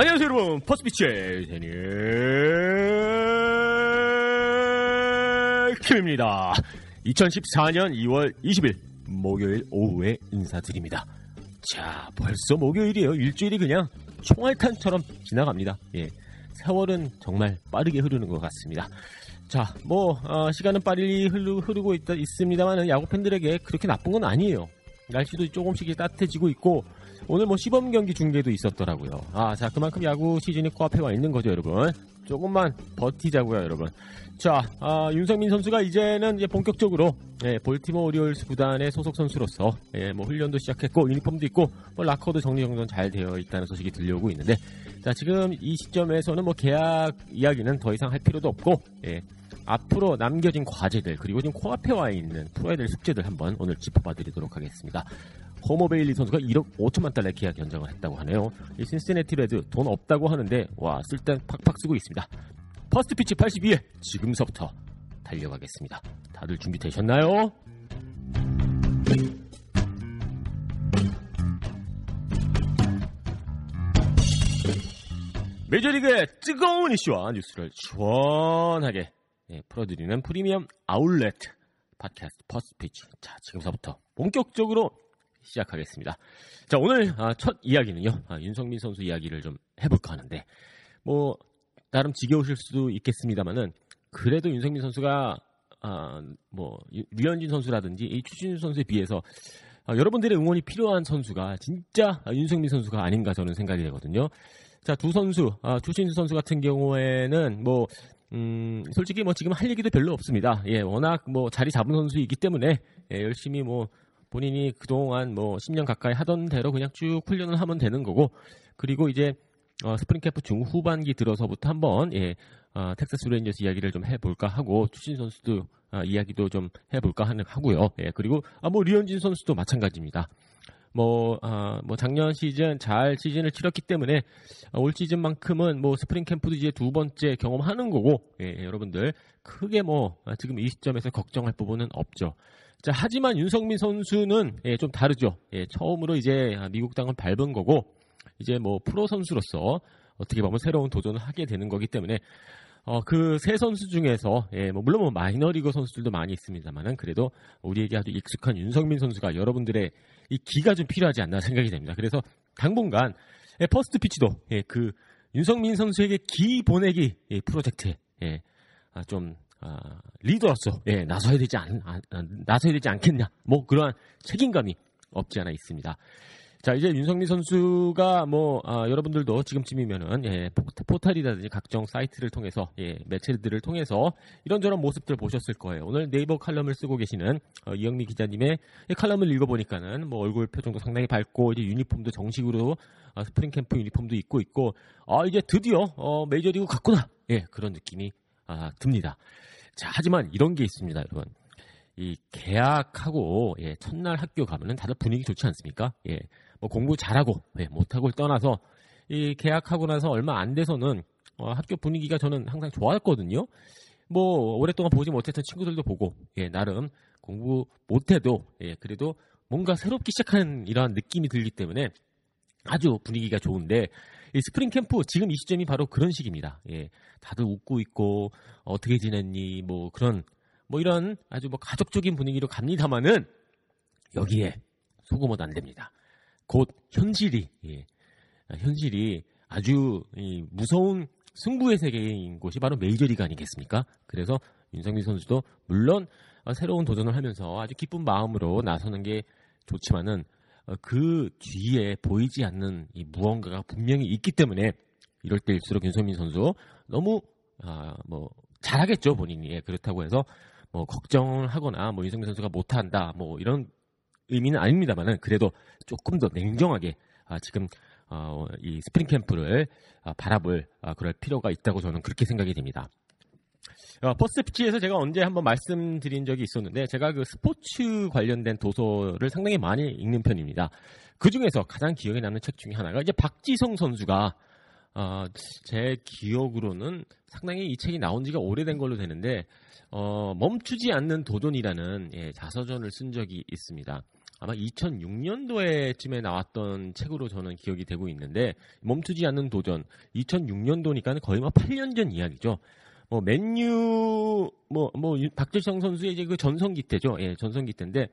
안녕하세요 여러분. 퍼스피치의 데니엘 킴입니다. 2014년 2월 20일 목요일 오후에 인사드립니다. 자 벌써 목요일이에요. 일주일이 그냥 총알탄처럼 지나갑니다. 예 세월은 정말 빠르게 흐르는 것 같습니다. 자, 뭐 어, 시간은 빨리 흐르, 흐르고 있다, 있습니다만 야구 팬들에게 그렇게 나쁜 건 아니에요. 날씨도 조금씩 따뜻해지고 있고 오늘 뭐 시범 경기 중계도 있었더라고요. 아, 자 그만큼 야구 시즌이 코앞에 와 있는 거죠, 여러분. 조금만 버티자고요, 여러분. 자, 아, 윤석민 선수가 이제는 이제 본격적으로 예, 볼티모어 오리올스 구단의 소속 선수로서 예, 뭐 훈련도 시작했고 유니폼도 입고 뭐 라커도 정리정돈 잘 되어 있다는 소식이 들려오고 있는데 자 지금 이 시점에서는 뭐 계약 이야기는 더 이상 할 필요도 없고 예, 앞으로 남겨진 과제들 그리고 지금 코앞에 와 있는 풀어야 될 숙제들 한번 오늘 짚어봐 드리도록 하겠습니다. 호머 베일리 선수가 1억 5천만 달러 계약 연장을 했다고 하네요. 이 신시내티 레즈 돈 없다고 하는데 와 쓸 땐 팍팍 쓰고 있습니다. First Pitch 82회 지금서부터 달려가겠습니다. 다들 준비되셨나요? 메이저리그의 뜨거운 이슈와 뉴스를 시원하게 예, 풀어드리는 프리미엄 아울렛 팟캐스트 First Pitch. 자, 지금서부터 본격적으로 시작하겠습니다. 자, 오늘 아, 첫 이야기는요. 아, 윤석민 선수 이야기를 좀 해볼까 하는데, 뭐 나름 지겨우실 수도 있겠습니다만은 그래도 윤성민 선수가 아, 뭐 유- 류현진 선수라든지 이 추신수 선수에 비해서 아, 여러분들의 응원이 필요한 선수가 진짜 아, 윤성민 선수가 아닌가 저는 생각이 되거든요. 자, 두 선수, 아, 추신수 선수 같은 경우에는 뭐 음, 솔직히 뭐 지금 할 얘기도 별로 없습니다. 예, 워낙 뭐 자리 잡은 선수이기 때문에 예, 열심히 뭐 본인이 그동안 뭐 10년 가까이 하던 대로 그냥 쭉 훈련을 하면 되는 거고 그리고 이제 어, 스프링 캠프 중후반기 들어서부터 한번 예, 어, 텍사스 레인저스 이야기를 좀 해볼까 하고 추신수 선수도 아, 이야기도 좀 해볼까 하는 하고요. 예, 그리고 아, 뭐 류현진 선수도 마찬가지입니다. 뭐, 아, 뭐 작년 시즌 잘 시즌을 치렀기 때문에 아, 올 시즌만큼은 뭐 스프링 캠프도 이제 두 번째 경험하는 거고 예, 예, 여러분들 크게 뭐 아, 지금 이 시점에서 걱정할 부분은 없죠. 자, 하지만 윤석민 선수는 예, 좀 다르죠. 예, 처음으로 이제 아, 미국 땅을 밟은 거고 이제 뭐 프로 선수로서 어떻게 보면 새로운 도전을 하게 되는 거기 때문에 어, 그 세 선수 중에서 예, 뭐 물론 뭐 마이너리그 선수들도 많이 있습니다만은 그래도 우리에게 아주 익숙한 윤석민 선수가 여러분들의 이 기가 좀 필요하지 않나 생각이 됩니다. 그래서 당분간 예, First Pitch도 예, 그 윤석민 선수에게 기 보내기 예, 프로젝트에 예, 아, 좀 아, 리더로서 예, 나서야 되지 않, 아, 아, 나서야 되지 않겠냐 뭐 그러한 책임감이 없지 않아 있습니다. 자 이제 윤석민 선수가 뭐 아, 여러분들도 지금쯤이면은 예, 포- 포털이라든지 각종 사이트를 통해서 예, 매체들을 통해서 이런저런 모습들 보셨을 거예요. 오늘 네이버 칼럼을 쓰고 계시는 어, 이영미 기자님의 이 칼럼을 읽어보니까는 뭐 얼굴 표정도 상당히 밝고 이제 유니폼도 정식으로 아, 스프링 캠프 유니폼도 입고 있고 아 이제 드디어 어, 메이저리그 갔구나 예 그런 느낌이 아, 듭니다. 자 하지만 이런 게 있습니다, 여러분. 이 계약하고 예, 첫날 학교 가면은 다들 분위기 좋지 않습니까? 예, 뭐 공부 잘하고 예, 못하고를 떠나서 이 계약하고 나서 얼마 안 돼서는 어, 학교 분위기가 저는 항상 좋았거든요. 뭐 오랫동안 보지 못했던 친구들도 보고 예, 나름 공부 못해도 예, 그래도 뭔가 새롭게 시작하는 이러한 느낌이 들기 때문에 아주 분위기가 좋은데 이 스프링 캠프 지금 이 시점이 바로 그런 시기입니다. 예, 다들 웃고 있고 어떻게 지냈니 뭐 그런 뭐 이런 아주 뭐 가족적인 분위기로 갑니다만은 여기에 속으면 안 됩니다. 곧 현실이 예, 현실이 아주 이 무서운 승부의 세계인 곳이 바로 메이저리그 아니겠습니까? 그래서 윤성민 선수도 물론 어, 새로운 도전을 하면서 아주 기쁜 마음으로 나서는 게 좋지만은 어, 그 뒤에 보이지 않는 이 무언가가 분명히 있기 때문에 이럴 때일수록 윤석민 선수 너무 아, 뭐 잘하겠죠 본인이 예, 그렇다고 해서 뭐 걱정을 하거나 뭐 윤석민 선수가 못한다 뭐 이런 의미는 아닙니다만은 그래도 조금 더 냉정하게 아, 지금 어, 이 스프링 캠프를 아, 바라볼 아, 그럴 필요가 있다고 저는 그렇게 생각이 됩니다. 어, First Pitch에서 제가 언제 한번 말씀드린 적이 있었는데 제가 그 스포츠 관련된 도서를 상당히 많이 읽는 편입니다. 그 중에서 가장 기억에 남는 책 중에 하나가 이제 박지성 선수가 어, 제 기억으로는 상당히 이 책이 나온 지가 오래된 걸로 되는데 어, 멈추지 않는 도전이라는 예, 자서전을 쓴 적이 있습니다. 아마 2006년도에쯤에 나왔던 책으로 저는 기억이 되고 있는데 멈추지 않는 도전 2006년도니까 거의 뭐 8년 전 이야기죠. 뭐 맨유 뭐뭐 뭐, 박재성 선수의 이제 그 전성기 때죠. 예, 전성기 때인데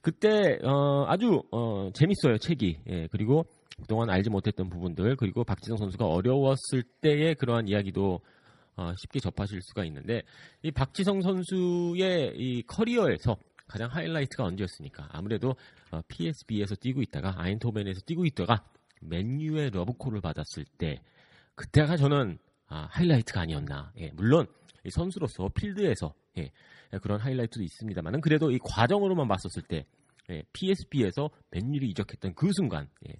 그때 어 아주 어 재밌어요, 책이. 예, 그리고 그동안 알지 못했던 부분들 그리고 박지성 선수가 어려웠을 때의 그러한 이야기도 어, 쉽게 접하실 수가 있는데 이 박지성 선수의 이 커리어에서 가장 하이라이트가 언제였습니까? 아무래도 어, PSB에서 뛰고 있다가 아인토벤에서 뛰고 있다가 맨유의 러브콜을 받았을 때 그때가 저는 아, 하이라이트가 아니었나. 예, 물론 선수로서 필드에서 예, 그런 하이라이트도 있습니다만은 그래도 이 과정으로만 봤었을 때 예, PSB에서 맨유를 이적했던 그 순간 예,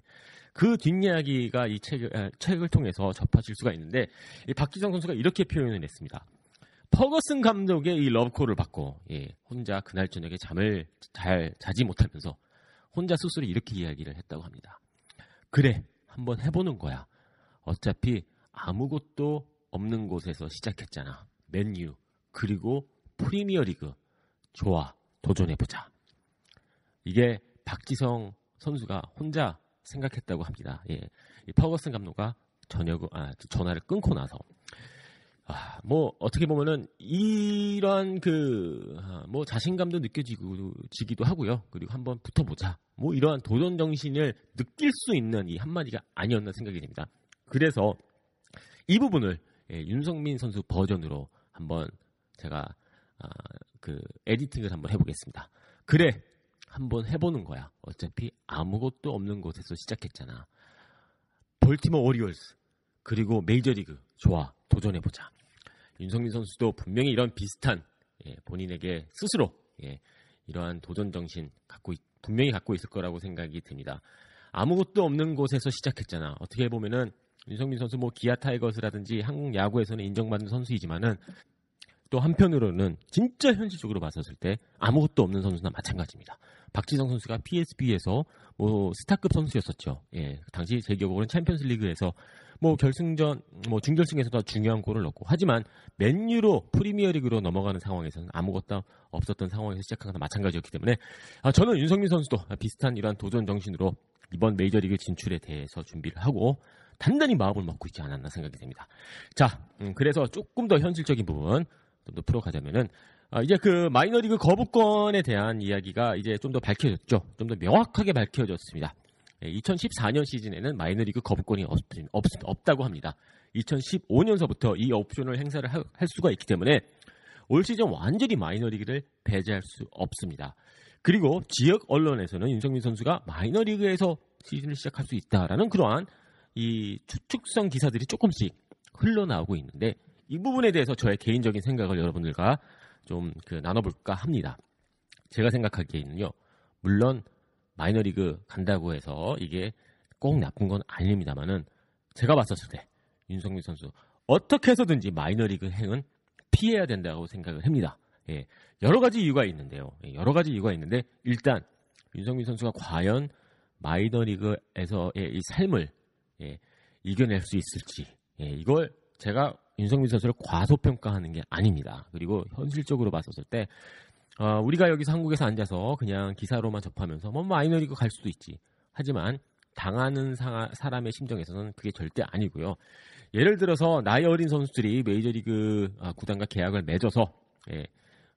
그 뒷이야기가 이 책을, 아, 책을 통해서 접하실 수가 있는데 이 박지성 선수가 이렇게 표현을 했습니다. 퍼거슨 감독의 이 러브콜을 받고 예, 혼자 그날 저녁에 잠을 잘 자지 못하면서 혼자 스스로 이렇게 이야기를 했다고 합니다. 그래 한번 해보는 거야. 어차피 아무것도 없는 곳에서 시작했잖아. 맨유 그리고 프리미어리그 좋아 도전해보자. 이게 박지성 선수가 혼자 생각했다고 합니다. 예, 이 퍼거슨 감독과 저녁 아, 전화를 끊고 나서 아, 뭐 어떻게 보면은 이런 그뭐 아, 자신감도 느껴지고 지기도 하고요. 그리고 한번 붙어보자. 뭐 이러한 도전 정신을 느낄 수 있는 이 한마디가 아니었나 생각이 됩니다. 그래서 이 부분을 예, 윤성민 선수 버전으로 한번 제가 아, 그 에디팅을 한번 해보겠습니다. 그래 한번 해보는 거야. 어차피 아무것도 없는 곳에서 시작했잖아. 볼티모 오리올스 그리고 메이저리그 좋아 도전해보자. 윤성민 선수도 분명히 이런 비슷한 예, 본인에게 스스로 예, 이러한 도전 정신 갖고 분명히 갖고 있을 거라고 생각이 듭니다. 아무것도 없는 곳에서 시작했잖아. 어떻게 보면은 윤석민 선수 뭐 기아 타이거즈라든지 한국 야구에서는 인정받는 선수이지만은 또 한편으로는 진짜 현실적으로 봤었을 때 아무것도 없는 선수나 마찬가지입니다. 박지성 선수가 PSV에서 뭐 스타급 선수였었죠. 예, 당시 제 기억으로는 챔피언스 리그에서 뭐 결승전, 뭐 중결승에서도 중요한 골을 넣고 하지만 맨유로 프리미어리그로 넘어가는 상황에서는 아무것도 없었던 상황에서 시작한 거나 마찬가지였기 때문에 아, 저는 윤성민 선수도 비슷한 이러한 도전 정신으로 이번 메이저리그 진출에 대해서 준비를 하고 단단히 마음을 먹고 있지 않았나 생각이 됩니다. 자, 음, 그래서 조금 더 현실적인 부분 좀 더 풀어가자면은 아, 이제 그 마이너리그 거부권에 대한 이야기가 이제 좀 더 밝혀졌죠. 좀 더 명확하게 밝혀졌습니다. 2014년 예, 시즌에는 마이너리그 거부권이 없, 없, 없다고 합니다. 2015년서부터 이 옵션을 행사를 하, 할 수가 있기 때문에 올 시즌 완전히 마이너리그를 배제할 수 없습니다. 그리고 지역 언론에서는 윤성민 선수가 마이너리그에서 시즌을 시작할 수 있다라는 그러한 이 추측성 기사들이 조금씩 흘러나오고 있는데 이 부분에 대해서 저의 개인적인 생각을 여러분들과 좀 그 나눠볼까 합니다. 제가 생각하기에는요, 물론 마이너리그 간다고 해서 이게 꼭 나쁜 건 아닙니다만은 제가 봤었을 때 윤성민 선수 어떻게 해서든지 마이너리그 행은 피해야 된다고 생각을 합니다. 예, 여러 가지 이유가 있는데요. 예, 여러 가지 이유가 있는데 일단 윤성민 선수가 과연 마이너리그에서의 이 삶을 예, 이겨낼 수 있을지 예, 이걸 제가 윤성민 선수를 과소평가하는 게 아닙니다. 그리고 현실적으로 봤었을 때 어, 우리가 여기서 한국에서 앉아서 그냥 기사로만 접하면서 뭐 마이너리그 갈 수도 있지. 하지만 당하는 사, 사람의 심정에서는 그게 절대 아니고요. 예를 들어서 나이 어린 선수들이 메이저리그 아, 구단과 계약을 맺어서 예,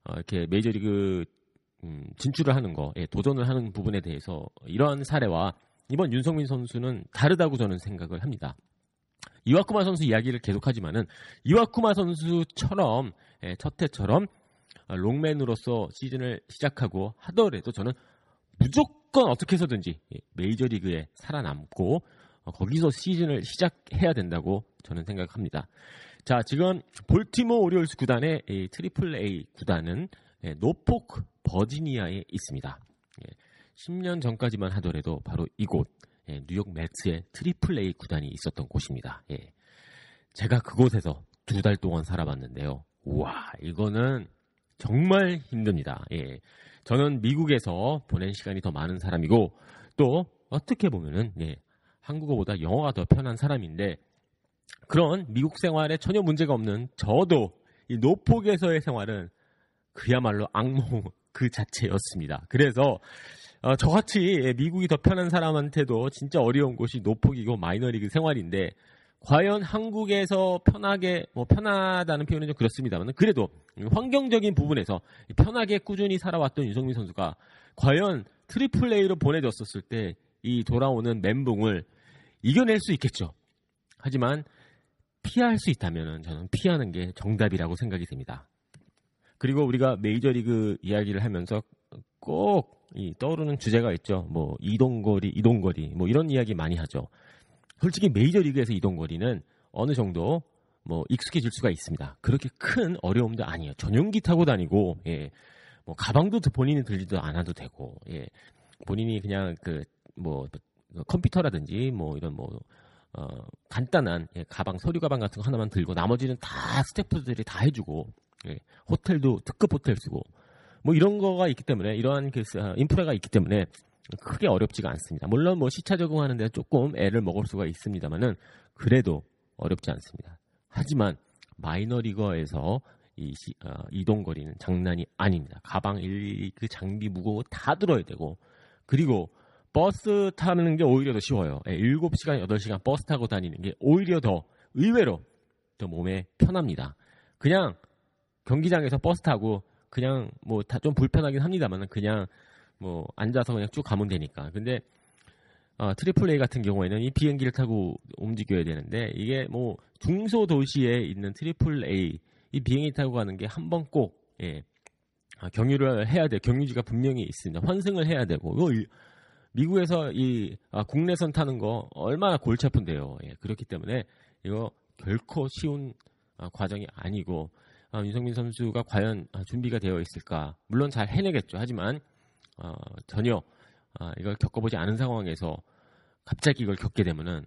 어, 이렇게 메이저리그 음, 진출을 하는 거, 예, 도전을 하는 부분에 대해서 이러한 사례와 이번 윤성민 선수는 다르다고 저는 생각을 합니다. 이와쿠마 선수 이야기를 계속하지만은 이와쿠마 선수처럼 예, 첫 해처럼 롱맨으로서 시즌을 시작하고 하더라도 저는 무조건 어떻게 해서든지 예, 메이저리그에 살아남고 어, 거기서 시즌을 시작해야 된다고 저는 생각합니다. 자, 지금 볼티모 오리올스 구단의 이 Triple A 구단은 예, 노포크 버지니아에 있습니다. 예, 10년 전까지만 하더라도 바로 이곳 예, 뉴욕 메츠의 Triple A 구단이 있었던 곳입니다. 예. 제가 그곳에서 두 달 동안 살아봤는데요. 우와, 이거는 정말 힘듭니다. 예. 저는 미국에서 보낸 시간이 더 많은 사람이고 또 어떻게 보면은 예, 한국어보다 영어가 더 편한 사람인데 그런 미국 생활에 전혀 문제가 없는 저도 이 노폭에서의 생활은 그야말로 악몽 그 자체였습니다. 그래서 어, 저같이 미국이 더 편한 사람한테도 진짜 어려운 곳이 노폭이고 마이너리그 생활인데 과연 한국에서 편하게 뭐 편하다는 표현은 좀 그렇습니다만 그래도 환경적인 부분에서 편하게 꾸준히 살아왔던 윤석민 선수가 과연 Triple A로 보내졌었을 때 이 돌아오는 멘붕을 이겨낼 수 있겠죠. 하지만 피할 수 있다면 저는 피하는 게 정답이라고 생각이 됩니다. 그리고 우리가 메이저리그 이야기를 하면서 꼭 이 떠오르는 주제가 있죠. 뭐 이동거리, 이동거리, 뭐 이런 이야기 많이 하죠. 솔직히 메이저리그에서 이동거리는 어느 정도 뭐 익숙해질 수가 있습니다. 그렇게 큰 어려움도 아니에요. 전용기 타고 다니고, 예, 뭐 가방도 본인이 들지도 않아도 되고, 예, 본인이 그냥 그 뭐 컴퓨터라든지 뭐 이런 뭐 어, 간단한 예, 가방, 서류 가방 같은 거 하나만 들고 나머지는 다 스태프들이 다 해주고 예, 호텔도 특급 호텔 쓰고 뭐 이런 거가 있기 때문에 이러한 그 인프라가 있기 때문에 크게 어렵지가 않습니다. 물론 뭐 시차 적응하는 데 조금 애를 먹을 수가 있습니다만은 그래도 어렵지 않습니다. 하지만 마이너리그에서 이 시, 어, 이동 거리는 장난이 아닙니다. 가방 일, 그 장비 무거워 다 들어야 되고 그리고 버스 타는 게 오히려 더 쉬워요. 예, 7시간, 8시간 버스 타고 다니는 게 오히려 더 의외로 더 몸에 편합니다. 그냥 경기장에서 버스 타고 그냥 뭐 다 좀 불편하긴 합니다만 그냥 뭐 앉아서 그냥 쭉 가면 되니까. 근데 어, Triple A 같은 경우에는 이 비행기를 타고 움직여야 되는데 이게 뭐 중소 도시에 있는 Triple A 이 비행기 타고 가는 게 한 번 꼭 예, 아, 경유를 해야 돼. 경유지가 분명히 있습니다. 환승을 해야 되고 이거 미국에서 이 아, 국내선 타는 거 얼마나 골치 아픈데요. 예, 그렇기 때문에 이거 결코 쉬운 아, 과정이 아니고 아, 윤석민 선수가 과연 아, 준비가 되어 있을까? 물론 잘 해내겠죠. 하지만 어, 전혀 아, 이걸 겪어보지 않은 상황에서 갑자기 이걸 겪게 되면은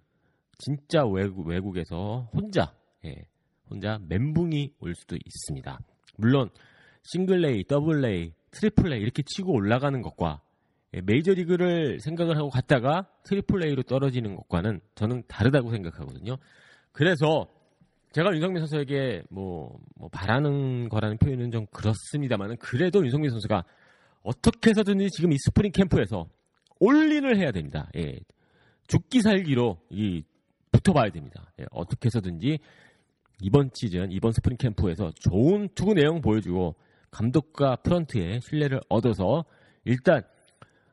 진짜 외국, 외국에서 혼자 예, 혼자 멘붕이 올 수도 있습니다. 물론 Single A, Double A, Triple A 이렇게 치고 올라가는 것과 예, 메이저리그를 생각을 하고 갔다가 Triple A로 떨어지는 것과는 저는 다르다고 생각하거든요. 그래서 제가 윤석민 선수에게 뭐, 뭐 바라는 거라는 표현은 좀 그렇습니다만은 그래도 윤석민 선수가 어떻게 해서든지 지금 이 스프링 캠프에서 all-in을 해야 됩니다. 예. 죽기 살기로 이 붙어봐야 됩니다. 예. 어떻게 해서든지 이번 시즌 이번 스프링 캠프에서 좋은 투구 내용 보여주고 감독과 프런트의 신뢰를 얻어서 일단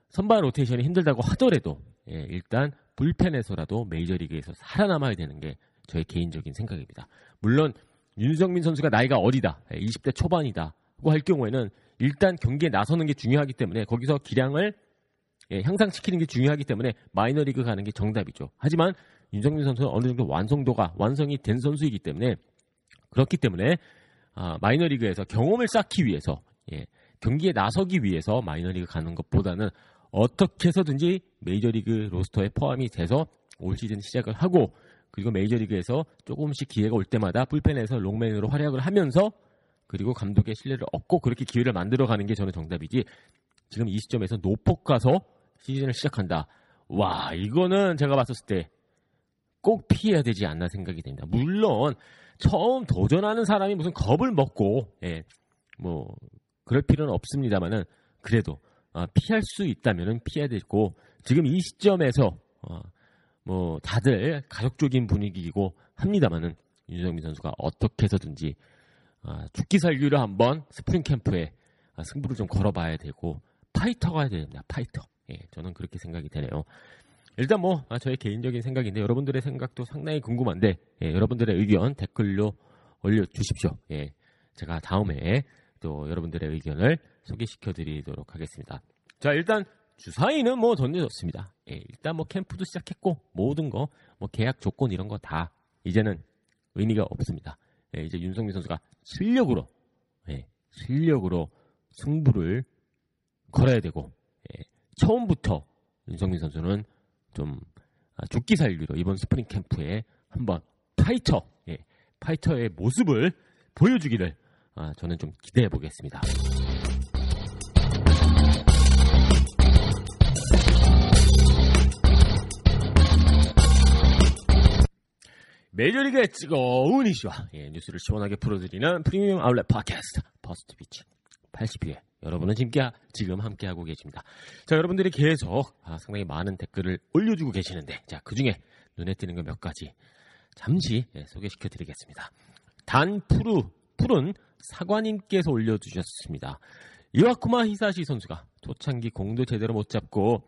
선발 로테이션이 힘들다고 하더라도 예, 일단 불펜에서라도 메이저리그에서 살아남아야 되는 게 저의 개인적인 생각입니다. 물론 윤석민 선수가 나이가 어리다, 20대 예, 초반이다고 할 경우에는 일단 경기에 나서는 게 중요하기 때문에 거기서 기량을 예, 향상시키는 게 중요하기 때문에 마이너리그 가는 게 정답이죠. 하지만 윤성민 선수는 어느 정도 완성도가 완성이 된 선수이기 때문에 그렇기 때문에 아, 마이너리그에서 경험을 쌓기 위해서 예, 경기에 나서기 위해서 마이너리그 가는 것보다는 어떻게 해서든지 메이저리그 로스터에 포함이 돼서 올 시즌 시작을 하고 그리고 메이저리그에서 조금씩 기회가 올 때마다 불펜에서 롱맨으로 활약을 하면서 그리고 감독의 신뢰를 얻고 그렇게 기회를 만들어가는 게 저는 정답이지 지금 이 시점에서 노폭 가서 시즌을 시작한다. 와 이거는 제가 봤었을 때 꼭 피해야 되지 않나 생각이 됩니다. 물론 처음 도전하는 사람이 무슨 겁을 먹고 예, 뭐 그럴 필요는 없습니다만은 그래도 어, 피할 수 있다면 피해야 되고 지금 이 시점에서 어, 뭐 다들 가족적인 분위기이고 합니다만은 윤석민 선수가 어떻게 해서든지 어, 죽기 살기로 한번 스프링 캠프에 어, 승부를 좀 걸어봐야 되고 파이터가 해야 됩니다. 파이터. 예, 저는 그렇게 생각이 되네요. 일단 뭐 아, 저의 개인적인 생각인데 여러분들의 생각도 상당히 궁금한데 예, 여러분들의 의견 댓글로 올려주십시오. 예, 제가 다음에 또 여러분들의 의견을 소개시켜드리도록 하겠습니다. 자 일단 주사위는 뭐 던져졌습니다. 예, 일단 뭐 캠프도 시작했고 모든 거 뭐 계약 조건 이런 거 다 이제는 의미가 없습니다. 예, 이제 윤석민 선수가 실력으로 예, 실력으로 승부를 걸어야 되고 예, 처음부터 윤석민 선수는 좀 아, 죽기 살기로 이번 스프링 캠프에 한번 파이터 예, 파이터의 모습을 보여주기를 아, 저는 좀 기대해 보겠습니다. 메이저리그의 뜨거운 이슈와 예, 뉴스를 시원하게 풀어드리는 프리미엄 MLB 팟캐스트 퍼스트 피치 80회 여러분은 지금, 지금 함께하고 계십니다. 자 여러분들이 계속 아, 상당히 많은 댓글을 올려주고 계시는데 자 그중에 눈에 띄는 거 몇 가지 잠시 예, 소개시켜 드리겠습니다. 단 푸르 푸른 사관님께서 올려주셨습니다. 이와쿠마 히사시 선수가 초창기 공도 제대로 못 잡고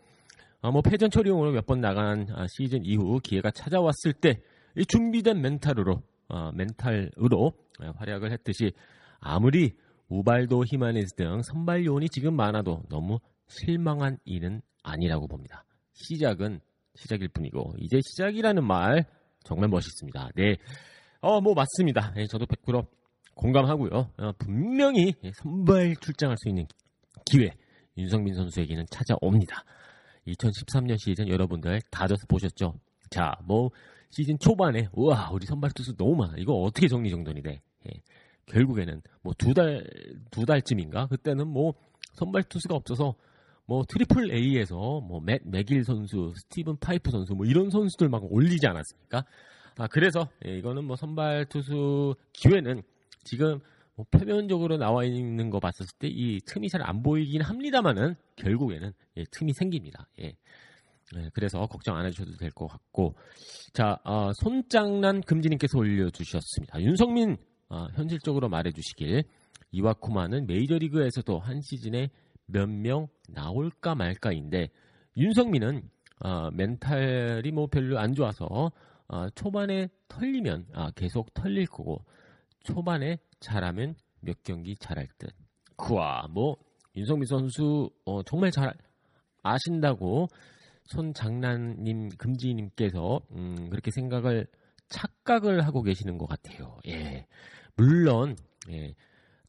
아, 뭐 패전 처리용으로 몇 번 나간 아, 시즌 이후 기회가 찾아왔을 때 이 준비된 멘탈으로 어, 멘탈으로 어, 활약을 했듯이 아무리 우발도 히마네스 등 선발 요원이 지금 많아도 너무 실망한 일은 아니라고 봅니다. 시작은 시작일 뿐이고 이제 시작이라는 말 정말 멋있습니다. 네, 어 뭐 맞습니다. 네, 저도 100% 공감하고요. 어, 분명히 선발 출장할 수 있는 기회 윤석민 선수에게는 찾아옵니다. 2013년 시즌 여러분들 다저스 보셨죠? 자, 뭐 시즌 초반에 우와 우리 선발 투수 너무 많아. 이거 어떻게 정리정돈이 돼? 예. 결국에는 뭐 두 달 두 달쯤인가 그때는 뭐 선발 투수가 없어서 뭐 Triple A에서 뭐 맷 매길 선수, 스티븐 파이프 선수 뭐 이런 선수들 막 올리지 않았습니까? 아 그래서 예, 이거는 뭐 선발 투수 기회는 지금 뭐 표면적으로 나와 있는 거 봤을 때 이 틈이 잘 안 보이긴 합니다만은 결국에는 예, 틈이 생깁니다. 예. 네, 그래서 걱정 안 해주셔도 될 것 같고 자 어, 손장난 금지님께서 올려주셨습니다. 윤성민 어, 현실적으로 말해주시길 이와쿠마는 메이저리그에서도 한 시즌에 몇 명 나올까 말까인데 윤성민은 어, 멘탈이 뭐 별로 안 좋아서 어, 초반에 털리면 아, 계속 털릴 거고 초반에 잘하면 몇 경기 잘할 듯. 그와 뭐 윤성민 선수 어, 정말 잘 아신다고 손장난님 금지님께서 음, 그렇게 생각을 착각을 하고 계시는 것 같아요. 예, 물론 예,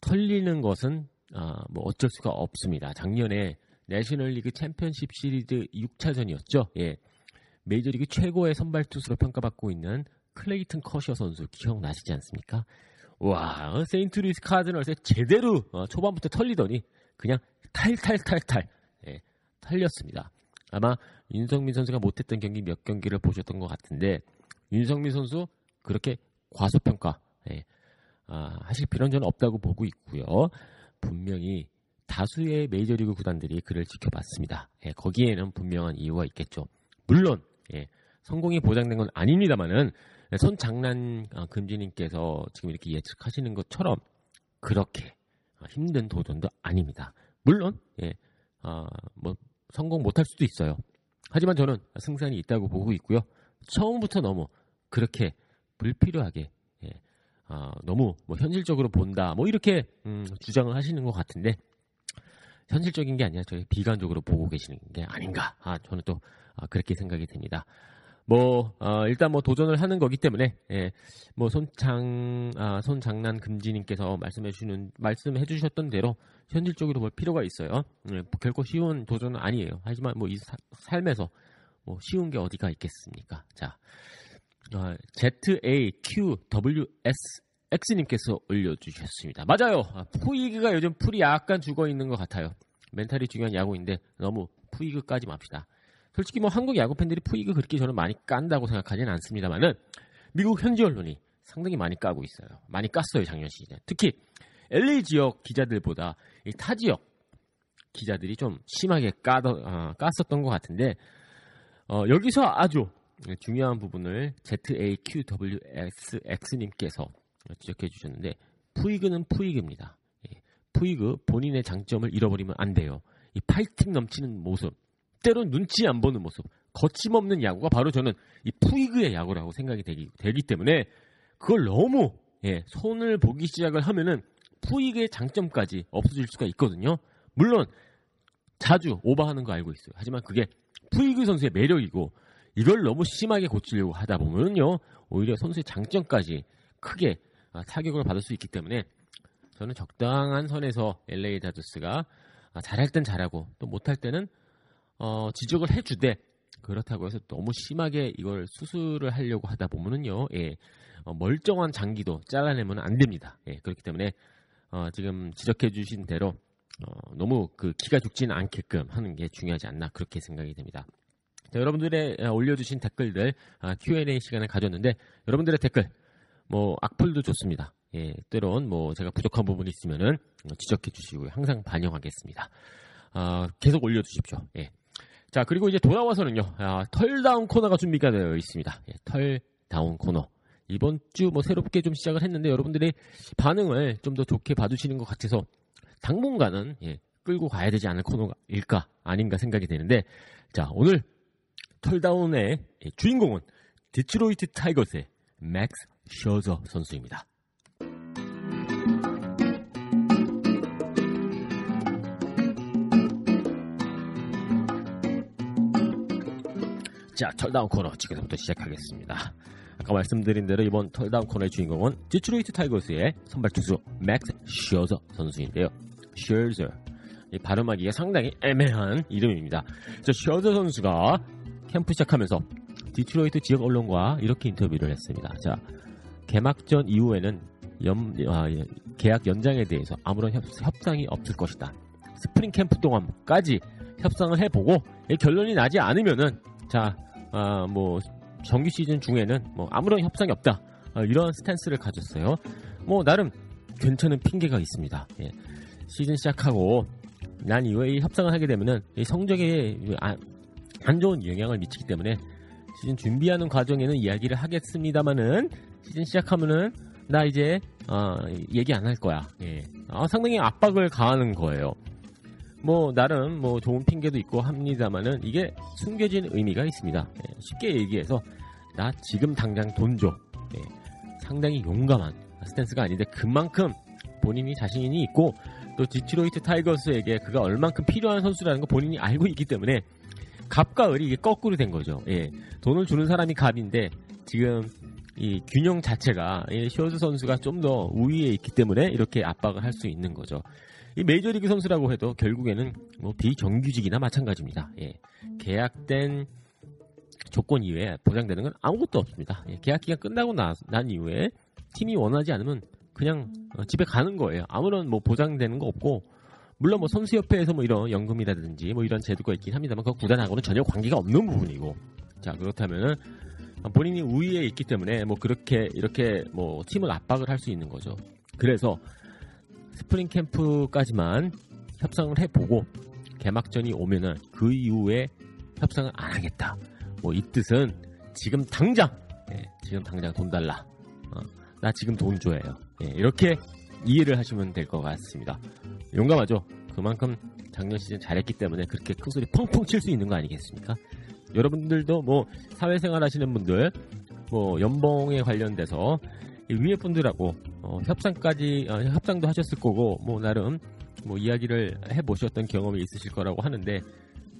털리는 것은 아, 뭐 어쩔 수가 없습니다. 작년에 내셔널리그 챔피언십 시리즈 6차전이었죠. 예, 메이저리그 최고의 선발 투수로 평가받고 있는 클레이튼 커쇼 선수 기억나시지 않습니까? 와, 어, 세인트루이스 카디널스에 제대로 어, 초반부터 털리더니 그냥 탈탈탈탈 예, 털렸습니다. 아마 윤석민 선수가 못했던 경기 몇 경기를 보셨던 것 같은데 윤석민 선수 그렇게 과소평가 예, 아, 하실 필요는 저는 없다고 보고 있고요. 분명히 다수의 메이저리그 구단들이 그를 지켜봤습니다. 예, 거기에는 분명한 이유가 있겠죠. 물론 예, 성공이 보장된 건 아닙니다만은 손장난 아, 금지님께서 지금 이렇게 예측하시는 것처럼 그렇게 힘든 도전도 아닙니다. 물론 예, 아, 뭐 성공 못할 수도 있어요. 하지만 저는 승산이 있다고 보고 있고요. 처음부터 너무 그렇게 불필요하게 예, 아, 너무 뭐 현실적으로 본다 뭐 이렇게 음, 주장을 하시는 것 같은데 현실적인 게 아니라 저희 비관적으로 보고 계시는 게 아닌가 아, 저는 또 아, 그렇게 생각이 됩니다. 뭐 어, 일단 뭐 도전을 하는 거기 때문에 예, 뭐 손장 아, 손장난 금지님께서 말씀해 주는 말씀해 주셨던 대로 현실적으로 볼 필요가 있어요. 예, 결코 쉬운 도전은 아니에요. 하지만 뭐 이 삶에서 뭐 쉬운 게 어디가 있겠습니까? 자, 어, ZAQWS X님께서 올려주셨습니다. 맞아요. 아, 푸이그가 요즘 풀이 약간 죽어 있는 것 같아요. 멘탈이 중요한 야구인데 너무 푸이그 까지 맙시다. 솔직히 뭐 한국 야구 팬들이 푸이그 그렇게 저는 많이 깐다고 생각하지는 않습니다만은 미국 현지 언론이 상당히 많이 까고 있어요. 많이 깠어요 작년 시즌. 특히 LA 지역 기자들보다 타 지역 기자들이 좀 심하게 까더, 어, 깠었던 것 같은데 어, 여기서 아주 중요한 부분을 ZAQWSX님께서 지적해 주셨는데 푸이그는 푸이그입니다. 예, 푸이그 본인의 장점을 잃어버리면 안 돼요. 이 파이팅 넘치는 모습 때론 눈치 안 보는 모습, 거침없는 야구가 바로 저는 이 푸이그의 야구라고 생각이 되기, 되기 때문에 그걸 너무 예, 손을 보기 시작을 하면은 푸이그의 장점까지 없어질 수가 있거든요. 물론 자주 오버하는 거 알고 있어요. 하지만 그게 푸이그 선수의 매력이고 이걸 너무 심하게 고치려고 하다 보면요 오히려 선수의 장점까지 크게 아, 타격을 받을 수 있기 때문에 저는 적당한 선에서 LA 다저스가 아, 잘할 땐 잘하고 또 못할 때는 어, 지적을 해주되 그렇다고 해서 너무 심하게 이걸 수술을 하려고 하다 보면은요 예, 어, 멀쩡한 장기도 잘라내면 안 됩니다. 예, 그렇기 때문에 어, 지금 지적해주신 대로 어, 너무 그 기가 죽지는 않게끔 하는 게 중요하지 않나 그렇게 생각이 됩니다. 자, 여러분들의 어, 올려주신 댓글들 아, Q&A 시간을 가졌는데 여러분들의 댓글 뭐 악플도 좋습니다. 예, 때론 뭐 제가 부족한 부분이 있으면은 지적해 주시고요. 항상 반영하겠습니다. 아, 계속 올려주십시오. 예. 자 그리고 이제 돌아와서는요 아, 털다운 코너가 준비가 되어 있습니다. 예, 털다운 코너 이번 주 뭐 새롭게 좀 시작을 했는데 여러분들의 반응을 좀 더 좋게 봐주시는 것 같아서 당분간은 예, 끌고 가야 되지 않을 코너일까 아닌가 생각이 되는데 자 오늘 throwdown의 주인공은 디트로이트 타이거스의 맥스 셔저 선수입니다. 자, throwdown 코너 지금부터 시작하겠습니다. 아까 말씀드린 대로 이번 throwdown 코너의 주인공은 디트로이트 타이거스의 선발 투수 맥스 셔저 선수인데요. 셔저 이 발음하기가 상당히 애매한 이름입니다. 저 셔저 선수가 캠프 시작하면서 디트로이트 지역 언론과 이렇게 인터뷰를 했습니다. 자, 개막전 이후에는 연, 아, 예, 계약 연장에 대해서 아무런 협, 협상이 없을 것이다. 스프링 캠프 동안까지 협상을 해보고 결론이 나지 않으면은 자, 아, 뭐 정규 시즌 중에는 뭐 아무런 협상이 없다. 아, 이런 스탠스를 가졌어요. 뭐 나름 괜찮은 핑계가 있습니다. 예. 시즌 시작하고 난 이후에 이 협상을 하게 되면은 이 성적에 안, 안 좋은 영향을 미치기 때문에 시즌 준비하는 과정에는 이야기를 하겠습니다만은 시즌 시작하면은 나 이제 어, 얘기 안 할 거야. 예. 아, 상당히 압박을 가하는 거예요. 뭐 나름 뭐 좋은 핑계도 있고 합니다만은 이게 숨겨진 의미가 있습니다. 예. 쉽게 얘기해서 나 지금 당장 돈 줘. 예. 상당히 용감한 스탠스가 아닌데 그만큼 본인이 자신이 있고 또 디트로이트 타이거스에게 그가 얼만큼 필요한 선수라는 거 본인이 알고 있기 때문에 갑과 을이 이게 거꾸로 된 거죠. 예. 돈을 주는 사람이 갑인데 지금 이 균형 자체가 이 쇼즈 선수가 좀 더 우위에 있기 때문에 이렇게 압박을 할 수 있는 거죠. 이 메이저리그 선수라고 해도 결국에는 뭐 비정규직이나 마찬가지입니다. 예. 계약된 조건 이외에 보장되는 건 아무것도 없습니다. 예. 계약 기간 끝나고 나, 난 이후에 팀이 원하지 않으면 그냥 어, 집에 가는 거예요. 아무런 뭐 보장되는 거 없고 물론 뭐 선수협회에서 뭐 이런 연금이라든지 뭐 이런 제도가 있긴 합니다만 그 구단하고는 전혀 관계가 없는 부분이고 자 그렇다면은 본인이 우위에 있기 때문에 뭐 그렇게 이렇게 뭐 팀을 압박을 할 수 있는 거죠. 그래서 스프링 캠프까지만 협상을 해보고 개막전이 오면은 그 이후에 협상을 안 하겠다. 뭐 이 뜻은 지금 당장 예, 지금 당장 돈 달라. 어, 나 지금 돈 줘요. 예, 이렇게 이해를 하시면 될 것 같습니다. 용감하죠. 그만큼 작년 시즌 잘했기 때문에 그렇게 큰 소리 펑펑 칠 수 있는 거 아니겠습니까? 여러분들도 뭐 사회생활 하시는 분들 뭐 연봉에 관련돼서 위에 분들하고 어, 협상까지 어, 협상도 하셨을 거고 뭐 나름 뭐 이야기를 해 보셨던 경험이 있으실 거라고 하는데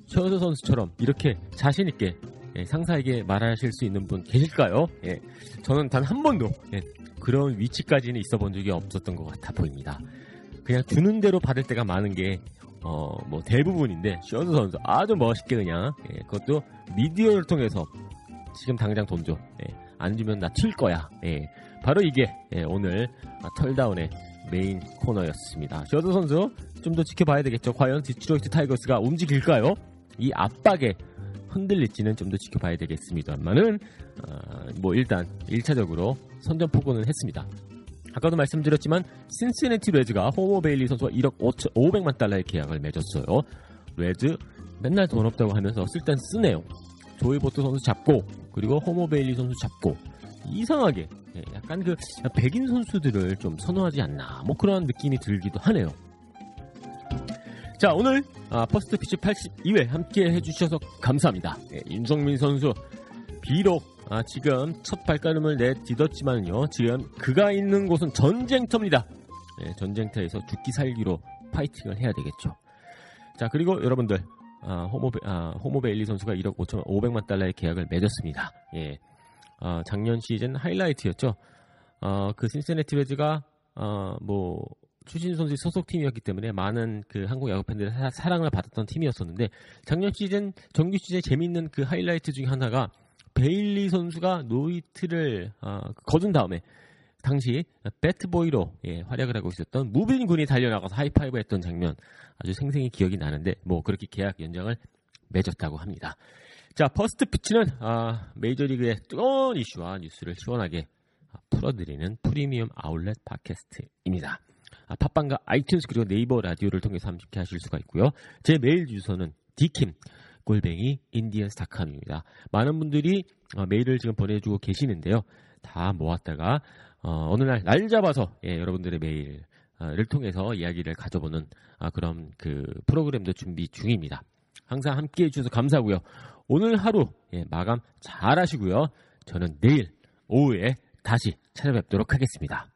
최호서 선수처럼 이렇게 자신 있게 예, 상사에게 말하실 수 있는 분 계실까요? 예, 저는 단 한 번도 예, 그런 위치까지는 있어 본 적이 없었던 것 같아 보입니다. 그냥 주는 대로 받을 때가 많은 게 어, 뭐 대부분인데 셔저 선수 아주 멋있게 그냥 예, 그것도 미디어를 통해서 지금 당장 돈 줘. 예, 안 주면 나 튈 거야. 예, 바로 이게 예, 오늘 throwdown의 메인 코너였습니다. 셔저 선수 좀 더 지켜봐야 되겠죠. 과연 디트로이트 타이거스가 움직일까요? 이 압박에 흔들릴지는 좀 더 지켜봐야 되겠습니다만은 어, 뭐 일단 1차적으로 선전포고는 했습니다. 아까도 말씀드렸지만 신시내티 레즈가 호머 베일리 선수와 1억 5천, 500만 달러의 계약을 맺었어요. 레즈 맨날 돈 없다고 하면서 쓸 땐 쓰네요. 조이 보토 선수 잡고 그리고 호머 베일리 선수 잡고 이상하게 예, 약간 그 백인 선수들을 좀 선호하지 않나 뭐 그런 느낌이 들기도 하네요. 자, 오늘 아, 퍼스트 피치 82회 함께 해주셔서 감사합니다. 예, 윤석민 선수 비록 아, 지금 첫 발걸음을 내딛었지만요. 지금 그가 있는 곳은 전쟁터입니다. 예, 전쟁터에서 죽기 살기로 파이팅을 해야 되겠죠. 자, 그리고 여러분들 아, 호모, 아, 호모 베일리 선수가 1억 5천 5백만 달러의 계약을 맺었습니다. 예, 아, 작년 시즌 하이라이트였죠. 어, 그 신세네티 베즈가 어, 뭐 추신 선수의 소속팀이었기 때문에 많은 그 한국 야구 팬들의 사, 사랑을 받았던 팀이었었는데 작년 시즌 정규 시즌에 재밌는 그 하이라이트 중에 하나가 베일리 선수가 노히트를 어, 거둔 다음에 당시 배트보이로 예, 활약을 하고 있었던 무빈 군이 달려나가서 하이파이브 했던 장면 아주 생생히 기억이 나는데 뭐 그렇게 계약 연장을 맺었다고 합니다. 자 퍼스트 피치는 아, 메이저리그의 뜨거운 이슈와 뉴스를 시원하게 풀어드리는 프리미엄 아울렛 팟캐스트입니다. 아, 팟빵과 아이튠즈 그리고 네이버 라디오를 통해서 함께 하실 수가 있고요. 제 메일 주소는 디킴 골뱅이 인디언스닷컴입니다. 많은 분들이 어, 메일을 지금 보내주고 계시는데요. 다 모았다가 어, 느 날 날 잡아서 예, 여러분들의 메일을 통해서 이야기를 가져보는 아, 그런 그 프로그램도 준비 중입니다. 항상 함께 해주셔서 감사하고요. 오늘 하루 예, 마감 잘 하시고요. 저는 내일 오후에 다시 찾아뵙도록 하겠습니다.